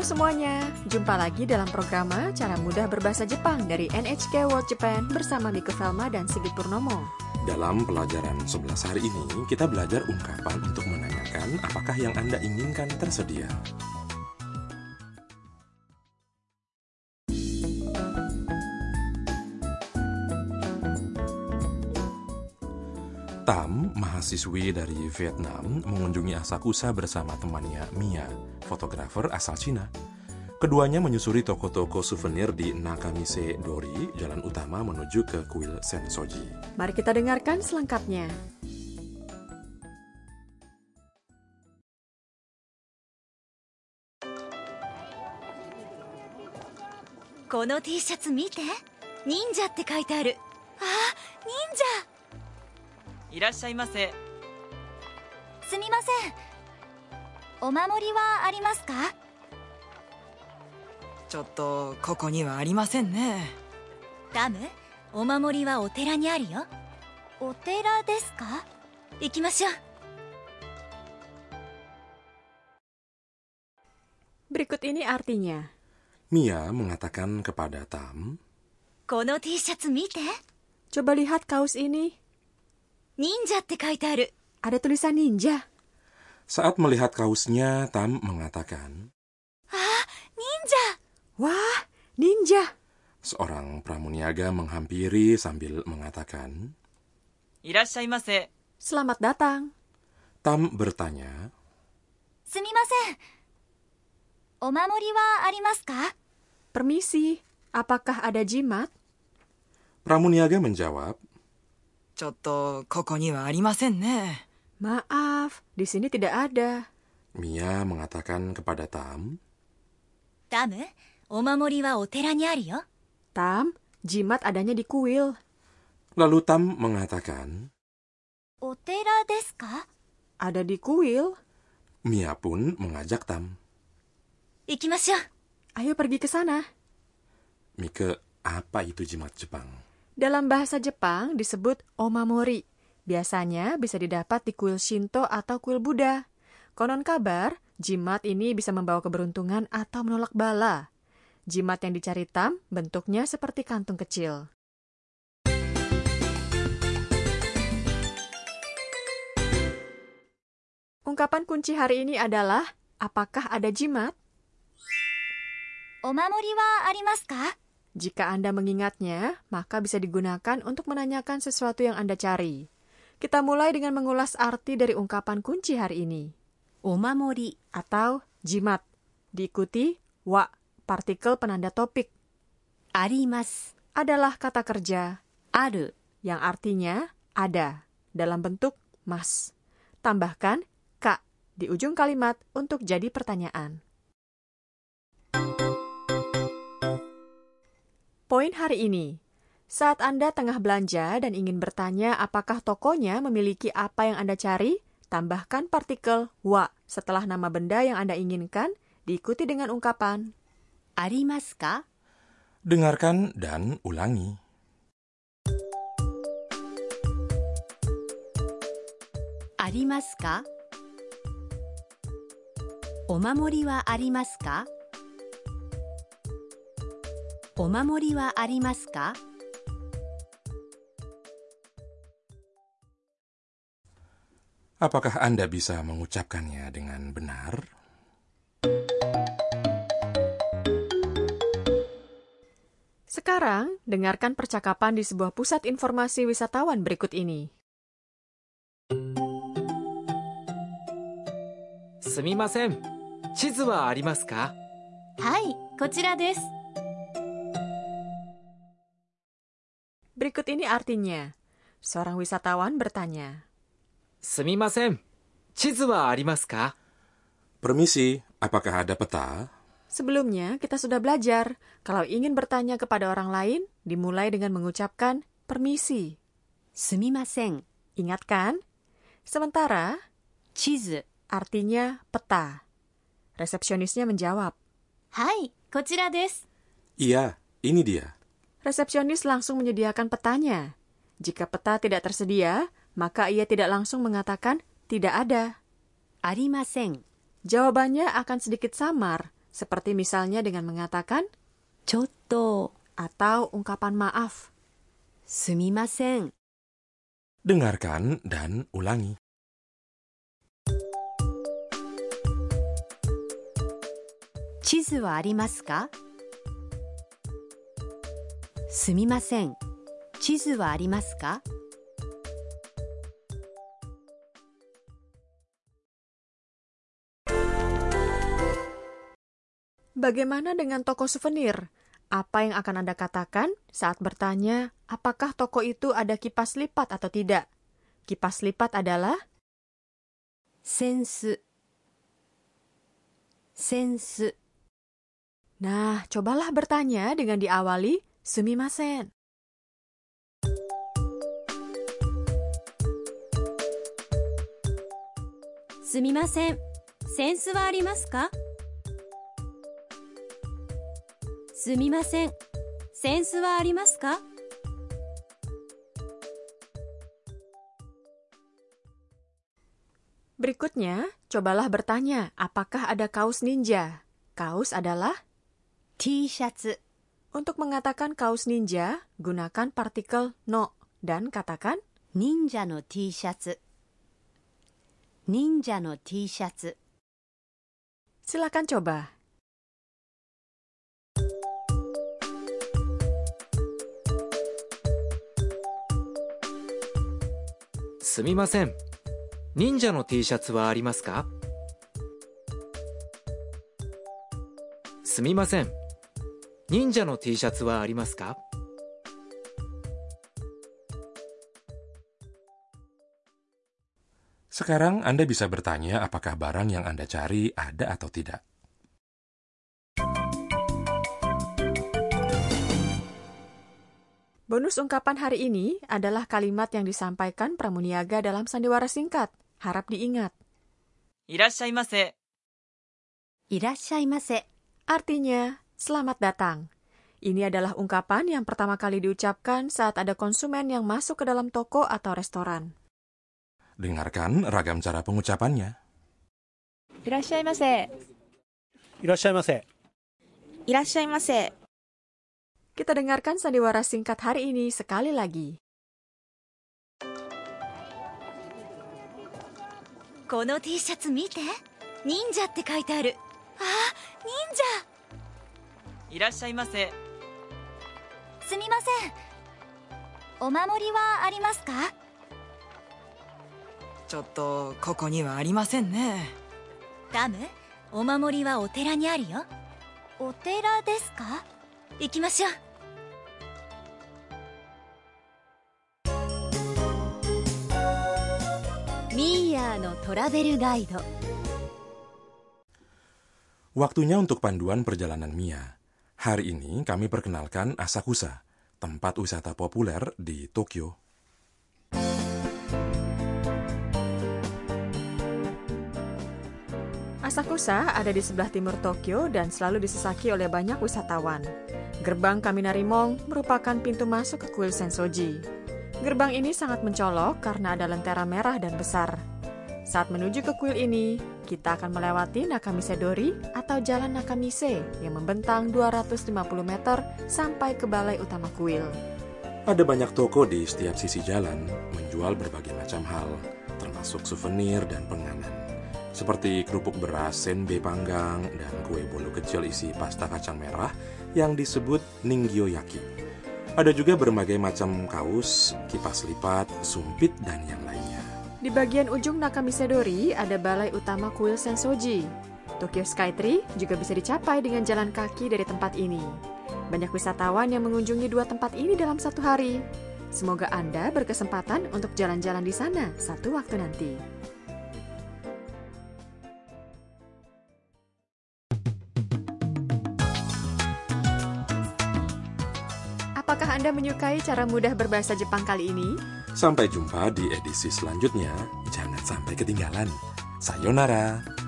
Halo semuanya, jumpa lagi dalam program Cara Mudah Berbahasa Jepang dari NHK World Japan bersama Miko Velma dan Sigit Purnomo. Dalam pelajaran 11 hari ini, kita belajar ungkapan untuk menanyakan apakah yang Anda inginkan tersedia. mahasiswi dari Vietnam, mengunjungi Asakusa bersama temannya Mia, fotografer asal Cina. Keduanya menyusuri toko-toko souvenir di Nakamise Dori, jalan utama menuju ke kuil Sensoji. Mari kita dengarkan selengkapnya. この T シャツ見て忍者って書いてあるあ忍者 いらっしゃいませ。すみません。お守りはありますか？ちょっとここにはありませんね。ダム？お守りはお寺にあるよ。お寺ですか？行きましょう。Berikut ini artinya. Mia mengatakan kepada Tam, この T シャツ見て。Coba lihat kaos ini, 忍者って書いてある ada tulisan ninja. saat melihat kaosnya, Tam mengatakan, あ忍者 Wah, ninja. seorang pramuniaga menghampiri sambil mengatakan, いらっしゃいませ Selamat datang. Tam bertanya, すみませんお守りはありますか Permisi, apakah ada jimat? pramuniaga menjawab, ちょっとここにはありませんね Maaf, di sini tidak ada. Mia mengatakan kepada Tam, ダムお守りはお寺にあるよ Tam, jimat adanya di kuil. lalu Tam mengatakan, お寺ですか Ada di kuil. Mia pun mengajak Tam, 行きましょう Ayo pergi ke sana. Mike, apa itu jimat Jepang? Dalam bahasa Jepang disebut omamori. Biasanya bisa didapat di kuil Shinto atau kuil Buddha. Konon kabar, jimat ini bisa membawa keberuntungan atau menolak bala. Jimat yang dicari Tam bentuknya seperti kantung kecil. Ungkapan kunci hari ini adalah apakah ada jimat? Omamori wa arimasu ka? Jika Anda mengingatnya, maka bisa digunakan untuk menanyakan sesuatu yang Anda cari. Kita mulai dengan mengulas arti dari ungkapan kunci hari ini. Omamori atau jimat. Diikuti wa, partikel penanda topik. Arimas adalah kata kerja aru yang artinya ada dalam bentuk mas. Tambahkan ka di ujung kalimat untuk jadi pertanyaan. Poin hari ini. Saat Anda tengah belanja dan ingin bertanya apakah tokonya memiliki apa yang Anda cari, tambahkan partikel wa setelah nama benda yang Anda inginkan, diikuti dengan ungkapan Arimasuka? Dengarkan dan ulangi. Arimasu ka? Omamori wa? お守りはありますか Apakah Anda bisa mengucapkannya dengan benar? Sekarang, dengarkan percakapan di sebuah pusat informasi wisatawan berikut ini. すみません地図はありますかはいこちらです Berikut ini artinya. Seorang wisatawan bertanya. Semimasen, chizu wa arimasu ka? Permisi, apakah ada peta? Sebelumnya, kita sudah belajar kalau ingin bertanya kepada orang lain, dimulai dengan mengucapkan permisi. Semimasen, ingatkan. Sementara, chizu artinya peta. Resepsionisnya menjawab. Hai, kochira desu. Iya, ini dia resepsionis langsung menyediakan petanya. Jika peta tidak tersedia, maka ia tidak langsung mengatakan tidak ada. Arimasen. Jawabannya akan sedikit samar, seperti misalnya dengan mengatakan Chotto atau ungkapan maaf. Sumimasen. Dengarkan dan ulangi. Chizu wa arimasu ka? すかすみません。地図はありますか Bagaimana dengan toko souvenir? Apa yang akan Anda katakan saat bertanya apakah toko itu ada kipas lipat atau tidak? Kipas lipat adalah センス。センス。 Nah, cobalah bertanya dengan diawali sumimasen. すみませんセンスはありますかすみませんセンスはありますか Berikutnya, cobalah bertanya apakah ada kaos ninja. Kaos adalah T シャツ。 untuk mengatakan kaos ninja, gunakan partikel no dan katakan 忍者の T シャツ。忍者の T シャツ。 silakan coba. すみません。忍者の T シャツはありますかすみません。 忍者の T シャツはありますか Sekarang Anda bisa bertanya apakah barang yang Anda cari ada atau tidak. Bonus ungkapan hari ini adalah kalimat yang disampaikan pramuniaga dalam sandiwara singkat. Harap diingat. いらっしゃいませ。いらっしゃいませ。 Artinya, selamat datang. Ini adalah ungkapan yang pertama kali diucapkan saat ada konsumen yang masuk ke dalam toko atau restoran. Dengarkan ragam cara pengucapannya. いらっしゃいませ。いらっしゃいませ。いらっしゃいませ。 Kita dengarkan sandiwara singkat hari ini sekali lagi. この T シャツ見て忍者って書いてあるあー忍 いらっしゃいませ。者すみません。お守りはありますか？ちょっと、ここにはありませんね。ダム？お守りはお寺にあるよ。お寺ですか？行きましょう。ミーヤーのトラベルガイド。Waktunya untuk panduan perjalanan Mia. Hari ini kami perkenalkan Asakusa, tempat wisata populer di Tokyo. Asakusa ada di sebelah timur Tokyo dan selalu disesaki oleh banyak wisatawan. Gerbang Kaminarimong merupakan pintu masuk ke kuil Sensoji. Gerbang ini sangat mencolok karena ada lentera merah dan besar. Saat menuju ke kuil ini, kita akan melewati Nakamise Dori atau Jalan Nakamise yang membentang 250 meter sampai ke balai utama kuil. Ada banyak toko di setiap sisi jalan, menjual berbagai macam hal, termasuk souvenir dan penganan. Seperti kerupuk beras, senbei panggang, dan kue bolu kecil isi pasta kacang merah yang disebut ningyoyaki. Ada juga berbagai macam kaos, kipas lipat, sumpit, dan yang lainnya. Di bagian ujung Nakamise Dori ada balai utama kuil Sensoji. Tokyo Skytree juga bisa dicapai dengan jalan kaki dari tempat ini. Banyak wisatawan yang mengunjungi dua tempat ini dalam satu hari. Semoga Anda berkesempatan untuk jalan-jalan di sana satu waktu nanti. Apakah Anda menyukai cara mudah berbahasa Jepang kali ini? Sampai jumpa di edisi selanjutnya. Jangan sampai ketinggalan. Sayonara.